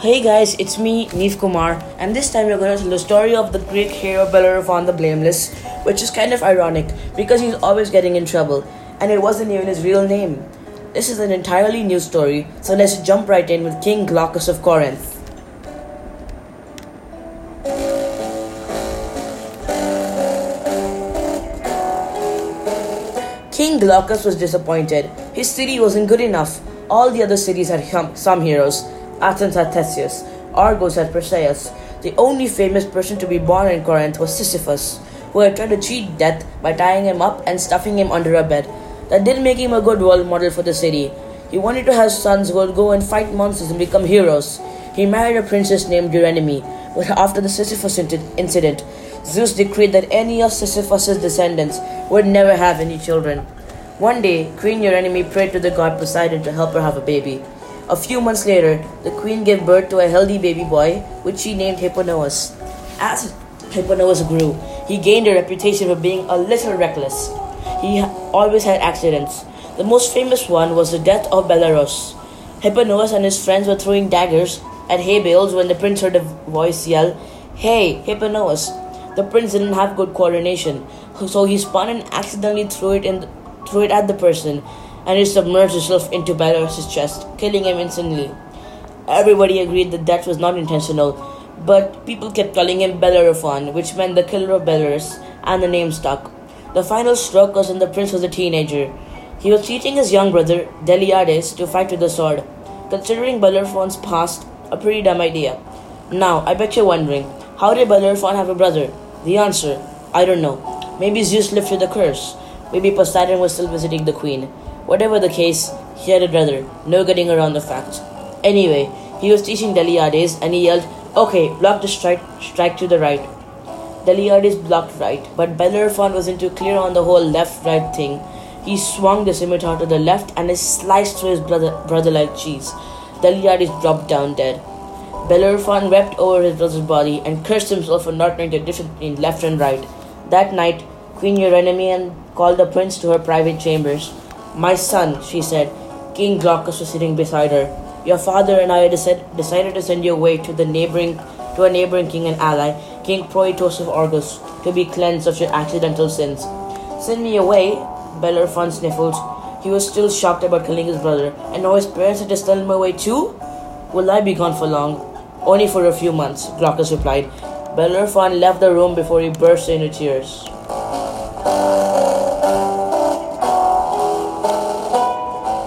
Hey guys, it's me, Neef Kumar, and this time we're to tell the story of the Greek hero Bellerophon the Blameless, which is kind of ironic because he's always getting in trouble, and it wasn't even his real name. This is an entirely new story, so let's jump right in with King Glaucus of Corinth. King Glaucus was disappointed. His city wasn't good enough. All the other cities had some heroes. Athens had Theseus, Argos had Perseus. The only famous person to be born in Corinth was Sisyphus, who had tried to cheat death by tying him up and stuffing him under a bed. That didn't make him a good role model for the city. He wanted to have sons who would go and fight monsters and become heroes. He married a princess named Eurynome, but after the Sisyphus incident, Zeus decreed that any of Sisyphus's descendants would never have any children. One day, Queen Eurynome prayed to the god Poseidon to help her have a baby. A few months later, the queen gave birth to a healthy baby boy, which she named Hipponous. As Hipponous grew, he gained a reputation for being a little reckless. He always had accidents. The most famous one was the death of Bellerus. Hipponous and his friends were throwing daggers at hay bales when the prince heard a voice yell, Hey, Hipponous! The prince didn't have good coordination, so he spun and accidentally threw it in, threw it at the person, and he submerged himself into Bellerus's chest, killing him instantly. Everybody agreed that that was not intentional, but people kept calling him Bellerophon, which meant the killer of Belarus, and the name stuck. The final stroke was when the prince was a teenager. He was teaching his young brother, Deliades, to fight with the sword. Considering Bellerophon's past, a pretty dumb idea. Now, I bet you're wondering, how did Bellerophon have a brother? The answer, I don't know. Maybe Zeus lifted the curse. Maybe Poseidon was still visiting the queen. Whatever the case, he had a brother. No getting around the fact. Anyway, he was teaching Deliades and he yelled, Okay, block the strike, strike to the right. Deliades blocked right, but Bellerophon wasn't too clear on the whole left-right thing. He swung the scimitar to the left and it sliced through his brother, brother like cheese. Deliades dropped down dead. Bellerophon wept over his brother's body and cursed himself for not knowing the difference between left and right. That night, Queen Eurynome called the prince to her private chambers. My son, she said. King Glaucus was sitting beside her. Your father and I decided to send you away to the neighboring to a neighboring king and ally, King Proetus of Argos, to be cleansed of your accidental sins. Send me away, Bellerophon sniffled. He was still shocked about killing his brother, and now his parents had to send him away too? Will I be gone for long? Only for a few months, Glaucus replied. Bellerophon left the room before he burst into tears.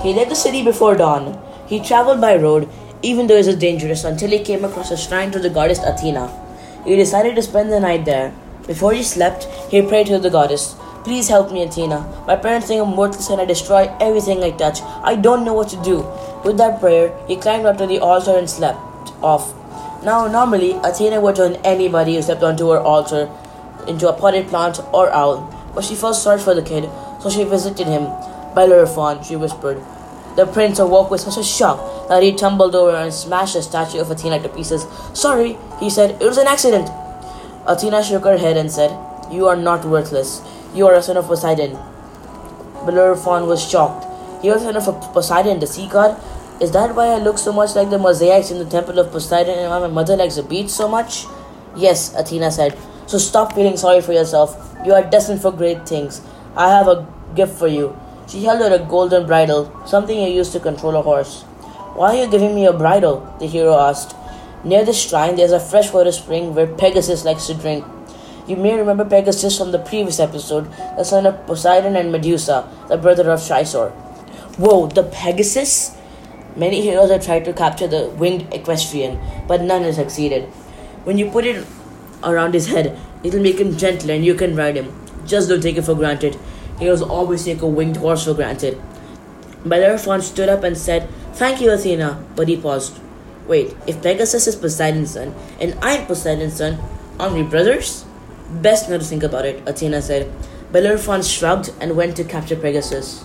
He left the city before dawn. He traveled by road, even though it was dangerous, until he came across a shrine to the goddess Athena. He decided to spend the night there. Before he slept, he prayed to the goddess. Please help me, Athena. My parents think I'm worthless and I destroy everything I touch. I don't know what to do. With that prayer, he climbed up to the altar and slept off. Now, normally, Athena would turn anybody who stepped onto her altar into a potted plant or owl, but she felt sorry for the kid, so she visited him. Bellerophon, she whispered. The prince awoke with such a shock that he tumbled over and smashed the statue of Athena to pieces. Sorry, he said, it was an accident. Athena shook her head and said, You are not worthless. You are a son of Poseidon. Bellerophon was shocked. He was a son of Poseidon, the sea god, is that why I look so much like the mosaics in the temple of Poseidon and why my mother likes the beach so much? Yes, Athena said. So stop feeling sorry for yourself. You are destined for great things. I have a gift for you. She held out a golden bridle, something you use to control a horse. Why are you giving me a bridle? the hero asked. Near the shrine, there's a freshwater spring where Pegasus likes to drink. You may remember Pegasus from the previous episode, the son of Poseidon and Medusa, the brother of Chrysaor. Whoa, the Pegasus? Many heroes have tried to capture the winged equestrian, but none has succeeded. When you put it around his head, it'll make him gentler and you can ride him. Just don't take it for granted. Heroes always take a winged horse for granted. Bellerophon stood up and said, Thank you, Athena, but he paused. Wait, if Pegasus is Poseidon's son, and I'm Poseidon's son, aren't we brothers? Best not to think about it, Athena said. Bellerophon shrugged and went to capture Pegasus.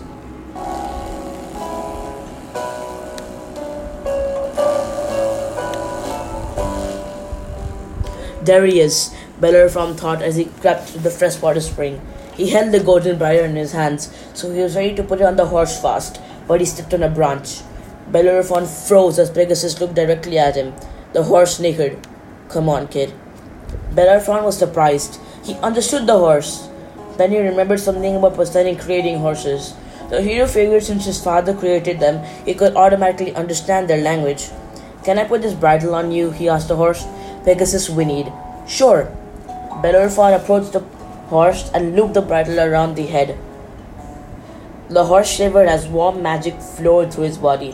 There he is, Bellerophon thought as he crept to the freshwater spring. He held the golden briar in his hands, so he was ready to put it on the horse fast, but he stepped on a branch. Bellerophon froze as Pegasus looked directly at him. The horse snickered. Come on, kid. Bellerophon was surprised. He understood the horse. Then he remembered something about Poseidon creating horses. The hero figured since his father created them, he could automatically understand their language. Can I put this bridle on you? he asked the horse. Pegasus whinnied. Sure. Bellerophon approached the horse and looped the bridle around the head. The horse shivered as warm magic flowed through his body.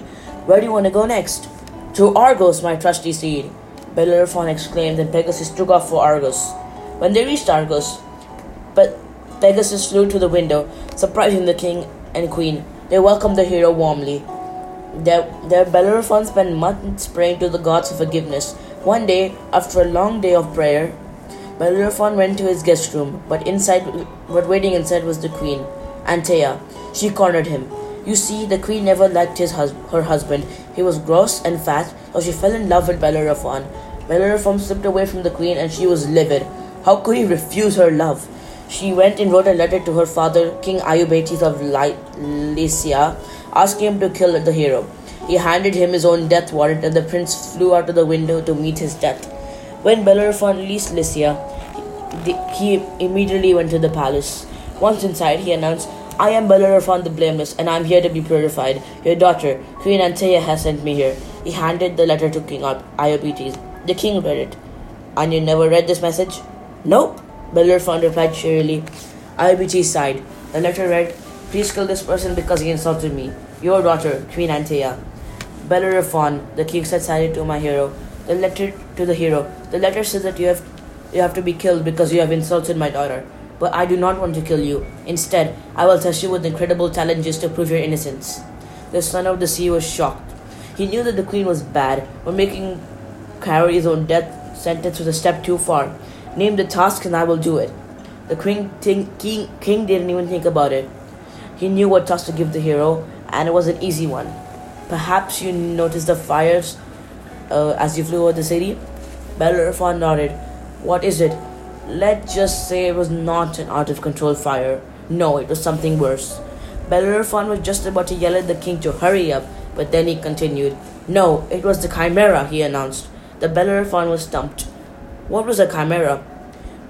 Where do you want to go next? To Argos, my trusty steed. Bellerophon exclaimed, and Pegasus took off for Argos. When they reached Argos, but Pegasus flew to the window, surprising the king and queen. They welcomed the hero warmly. There, there Bellerophon spent months praying to the gods for forgiveness. One day, after a long day of prayer, Bellerophon went to his guest room, but inside, but waiting inside was the queen, Antea. She cornered him. You see, the queen never liked his hus- her husband. He was gross and fat, so she fell in love with Bellerophon. Bellerophon slipped away from the queen, and she was livid. How could he refuse her love? She went and wrote a letter to her father, King Iobates of Lycia, asking him to kill the hero. He handed him his own death warrant, and the prince flew out of the window to meet his death. When Bellerophon reached Lycia, he immediately went to the palace. Once inside, he announced, I am Bellerophon the Blameless, and I am here to be purified. Your daughter, Queen Antea, has sent me here. He handed the letter to King Iobates. The king read it. And you never read this message? Nope, Bellerophon replied cheerily. Iobates sighed. The letter read, Please kill this person because he insulted me. Your daughter, Queen Antea. Bellerophon, the king said sadly to my hero. The letter to the hero. The letter says that you have you have to be killed because you have insulted my daughter. But I do not want to kill you. Instead, I will test you with incredible challenges to prove your innocence. The son of the sea was shocked. He knew that the queen was bad, but making carry his own death sentence was a step too far. Name the task and I will do it. The king, king, king didn't even think about it. He knew what task to give the hero, and it was an easy one. Perhaps you noticed the fires uh, as you flew over the city? Bellerophon nodded. What is it? Let's just say it was not an out of control fire. No, it was something worse. Bellerophon was just about to yell at the king to hurry up, but then he continued. No, it was the Chimera, he announced. The Bellerophon was stumped. What was a Chimera?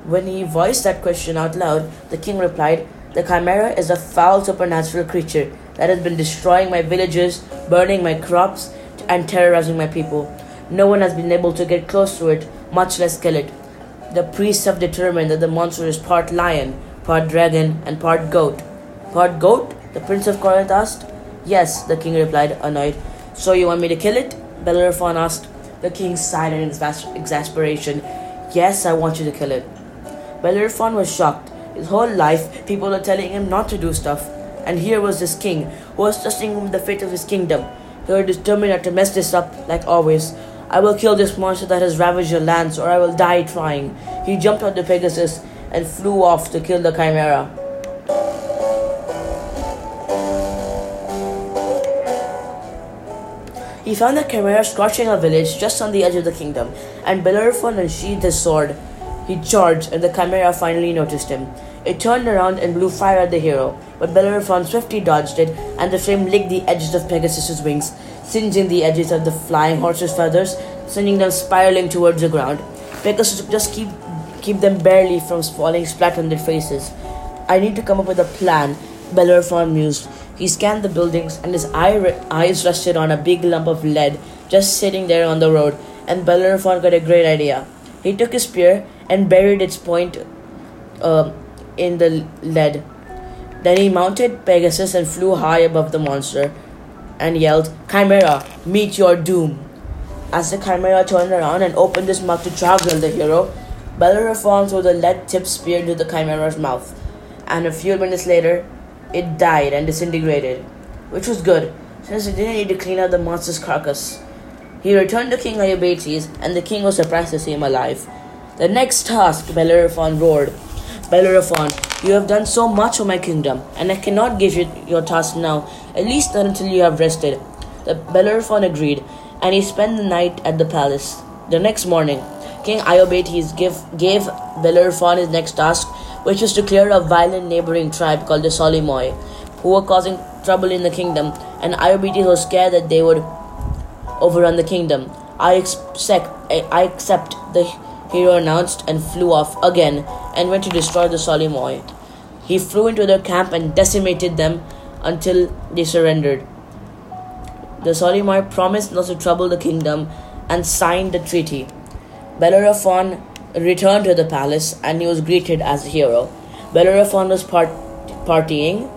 When he voiced that question out loud, the king replied, The Chimera is a foul supernatural creature that has been destroying my villages, burning my crops, and terrorizing my people. No one has been able to get close to it, much less kill it. The priests have determined that the monster is part lion, part dragon, and part goat. Part goat? The prince of Corinth asked. Yes, the king replied, annoyed. So you want me to kill it? Bellerophon asked. The king sighed in exasperation. Yes, I want you to kill it. Bellerophon was shocked. His whole life, people were telling him not to do stuff. And here was this king, who was trusting him with the fate of his kingdom. He was determined not to mess this up, like always. I will kill this monster that has ravaged your lands, or I will die trying. He jumped on the Pegasus and flew off to kill the Chimera. He found the Chimera scorching a village just on the edge of the kingdom, and Bellerophon unsheathed his sword. He charged, and the Chimera finally noticed him. It turned around and blew fire at the hero, but Bellerophon swiftly dodged it, and the flame licked the edges of Pegasus's wings, singeing the edges of the flying horse's feathers, sending them spiraling towards the ground. Pegasus just keep keep them barely from falling flat on their faces. I need to come up with a plan, Bellerophon mused. He scanned the buildings, and his eye re- eyes rested on a big lump of lead just sitting there on the road, and Bellerophon got a great idea. He took his spear and buried its point uh, in the lead. Then he mounted Pegasus and flew high above the monster and yelled, Chimera, meet your doom. As the Chimera turned around and opened its mouth to charge the hero, Bellerophon threw the lead tipped spear into the Chimera's mouth, and a few minutes later, it died and disintegrated, which was good, since it didn't need to clean out the monster's carcass. He returned to King Iobates, and the king was surprised to see him alive. The next task, Bellerophon roared. Bellerophon, you have done so much for my kingdom, and I cannot give you your task now, at least not until you have rested. The Bellerophon agreed, and he spent the night at the palace. The next morning, King Iobates gave, gave Bellerophon his next task, which was to clear a violent neighboring tribe called the Solimoi, who were causing trouble in the kingdom, and Iobates was scared that they would overrun the kingdom. I accept, I accept, the hero announced and flew off again and went to destroy the Solimoi. He flew into their camp and decimated them until they surrendered. The Solimoi promised not to trouble the kingdom and signed the treaty. Bellerophon returned to the palace and he was greeted as a hero. Bellerophon was part- partying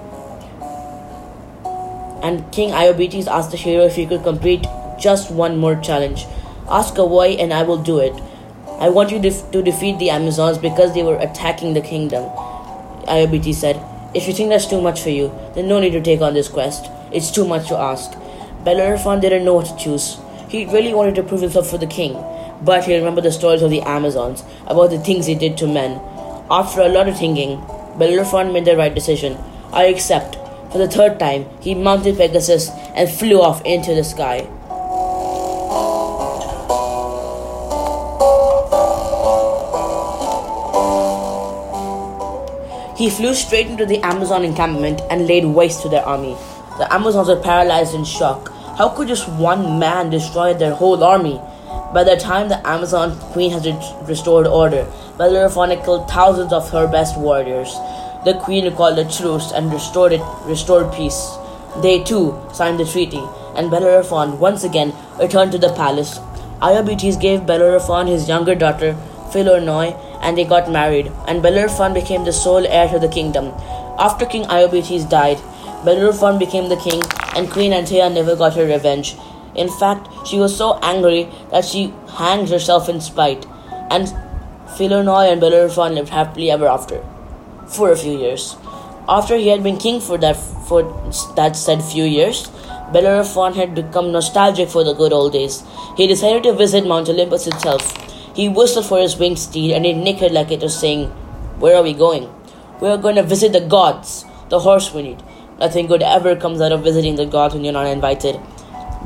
and King Iobates asked the hero if he could complete just one more challenge. Ask a why and I will do it. I want you to defeat the Amazons because they were attacking the kingdom. Iobates said, If you think that's too much for you, then no need to take on this quest. It's too much to ask. Bellerophon didn't know what to choose. He really wanted to prove himself for the king, but he remembered the stories of the Amazons about the things they did to men. After a lot of thinking, Bellerophon made the right decision. I accept. For the third time, he mounted Pegasus and flew off into the sky. He flew straight into the Amazon encampment and laid waste to their army. The Amazons were paralyzed in shock. How could just one man destroy their whole army? By the time the Amazon queen has restored order, Bellerophon had killed thousands of her best warriors. The queen called a truce and restored it, restored peace. They too signed the treaty, and Bellerophon once again returned to the palace. Iobates gave Bellerophon his younger daughter, Philonoe, and they got married, and Bellerophon became the sole heir to the kingdom. After King Iobates died, Bellerophon became the king, and Queen Antea never got her revenge. In fact, she was so angry that she hanged herself in spite, and Philonoe and Bellerophon lived happily ever after for a few years. After he had been king for that for that said few years, Bellerophon had become nostalgic for the good old days. He decided to visit Mount Olympus itself. He whistled for his winged steed and it nickered like it was saying, Where are we going? We are going to visit the gods, the horse we need. Nothing good ever comes out of visiting the gods when you're not invited.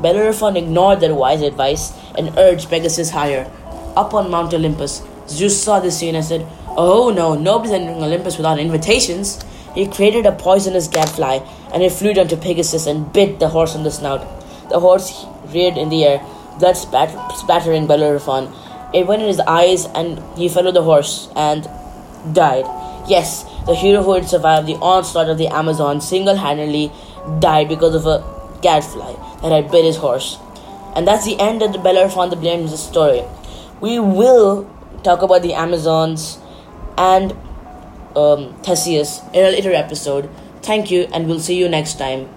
Bellerophon ignored their wise advice and urged Pegasus higher. Up on Mount Olympus, Zeus saw this scene and said, Oh no, nobody's entering Olympus without invitations. He created a poisonous gadfly and it flew down to Pegasus and bit the horse on the snout. The horse reared in the air, blood spat- splattering Bellerophon. It went in his eyes and he fell with the horse and died. Yes, the hero who had survived the onslaught of the Amazon single handedly died because of a gadfly that had bit his horse. And that's the end of the Bellerophon the Blameless story. We will talk about the Amazons and um, Theseus in a later episode. Thank you, and we'll see you next time.